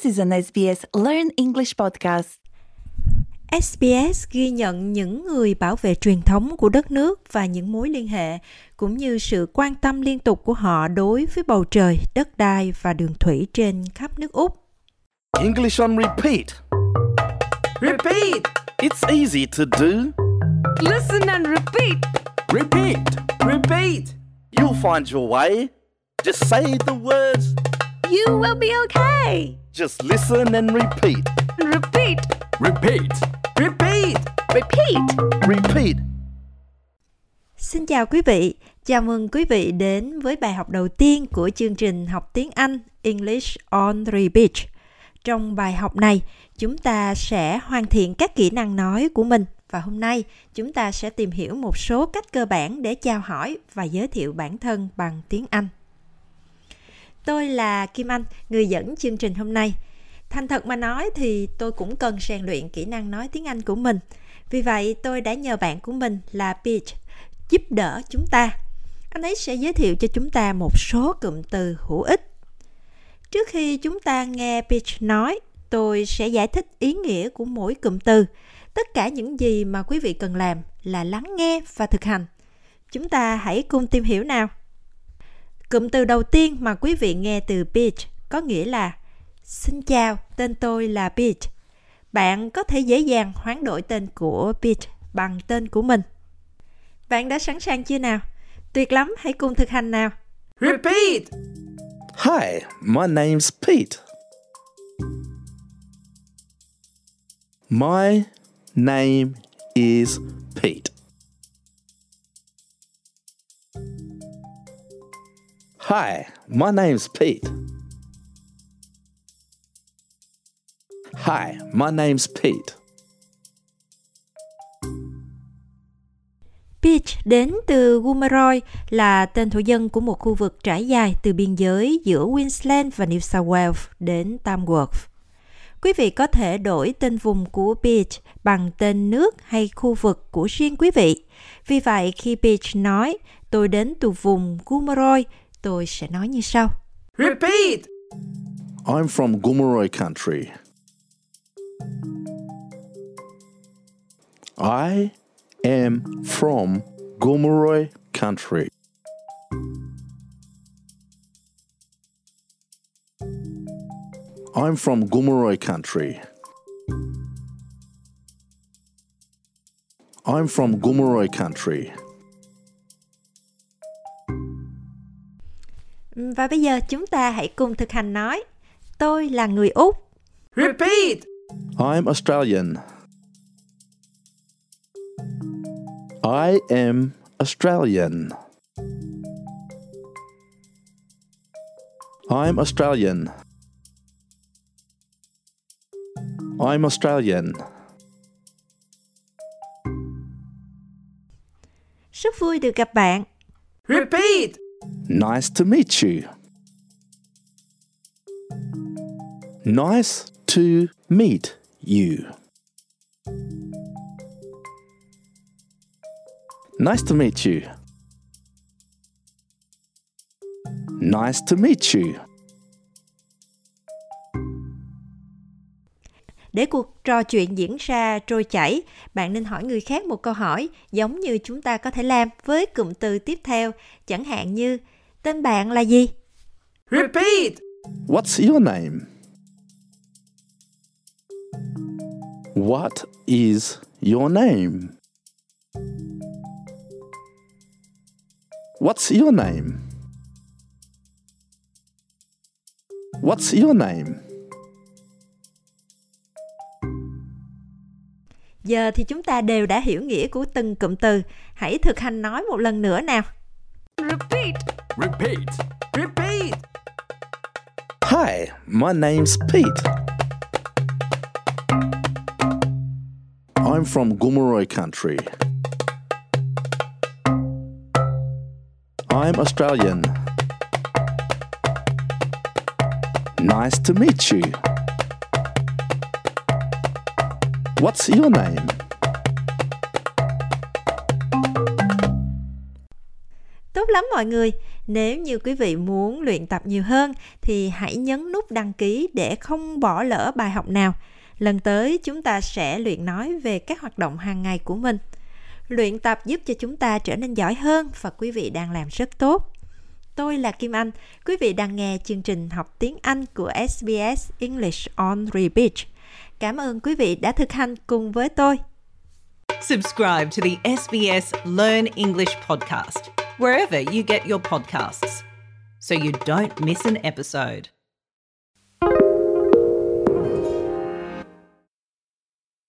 This is an SBS Learn English podcast. SBS ghi nhận những người bảo vệ truyền thống của đất nước và những mối liên hệ cũng như sự quan tâm liên tục của họ đối với bầu trời, đất đai và đường thủy trên khắp nước Úc. English on repeat. Repeat! It's easy to do. Listen and repeat! Repeat. Repeat! You'll find your way. Just say the words. You will be okay. Just listen and repeat. Repeat! Repeat. Repeat! Repeat. Repeat. Xin chào quý vị, chào mừng quý vị đến với bài học đầu tiên của chương trình học tiếng Anh English on Repeat. Trong bài học này, chúng ta sẽ hoàn thiện các kỹ năng nói của mình và hôm nay chúng ta sẽ tìm hiểu một số cách cơ bản để chào hỏi và giới thiệu bản thân bằng tiếng Anh. Tôi là Kim Anh, người dẫn chương trình hôm nay. Thành thật mà nói thì tôi cũng cần rèn luyện kỹ năng nói tiếng Anh của mình. Vì vậy tôi đã nhờ bạn của mình là Peach giúp đỡ chúng ta. Anh ấy sẽ giới thiệu cho chúng ta một số cụm từ hữu ích. Trước khi chúng ta nghe Peach nói, tôi sẽ giải thích ý nghĩa của mỗi cụm từ. Tất cả những gì mà quý vị cần làm là lắng nghe và thực hành. Chúng ta hãy cùng tìm hiểu nào. Cụm từ đầu tiên mà quý vị nghe từ Peach có nghĩa là Xin chào, tên tôi là Peach. Bạn có thể dễ dàng hoán đổi tên của Peach bằng tên của mình. Bạn đã sẵn sàng chưa nào? Tuyệt lắm, hãy cùng thực hành nào. Repeat! Hi, my name's Pete. My name is Pete. Hi, my name's Pete. Hi, my name's Pete. Peach đến từ Gomeroi là tên thổ dân của một khu vực trải dài từ biên giới giữa Queensland và New South Wales đến Tamworth. Quý vị có thể đổi tên vùng của Peach bằng tên nước hay khu vực của riêng quý vị. Vì vậy, khi Peach nói tôi đến từ vùng Gomeroi, tôi sẽ nói như sau. Repeat! I'm from Gomeroi country. I am from Gomeroi country. I'm from Gomeroi country. I'm from Gomeroi country. Và bây giờ chúng ta hãy cùng thực hành nói. Tôi là người Úc. Repeat! I'm Australian. I am Australian. I'm Australian. I'm Australian. Rất vui được gặp bạn. Repeat! Nice to meet you. Nice to meet you. Nice to meet you. Nice to meet you. Để cuộc trò chuyện diễn ra trôi chảy, bạn nên hỏi người khác một câu hỏi giống như chúng ta có thể làm với cụm từ tiếp theo, chẳng hạn như tên bạn là gì? Repeat! What's your name? What is your name? What's your name? What's your name? Giờ thì chúng ta đều đã hiểu nghĩa của từng cụm từ. Hãy thực hành nói một lần nữa nào. Repeat! Repeat. Repeat! Hi, my name's Pete. I'm from Gomeroi country. I'm Australian. Nice to meet you. What's your name? Lắm mọi người. Nếu như quý vị muốn luyện tập nhiều hơn, thì hãy nhấn nút đăng ký để không bỏ lỡ bài học nào. Lần tới, chúng ta sẽ luyện nói về các hoạt động hàng ngày của mình. Luyện tập giúp cho chúng ta trở nên giỏi hơn và quý vị đang làm rất tốt. Tôi là Kim Anh. Quý vị đang nghe chương trình học tiếng Anh của SBS English on Repeat. Cảm ơn quý vị đã thực hành cùng với tôi. Subscribe to the SBS Learn English podcast wherever you get your podcasts so you don't miss an episode.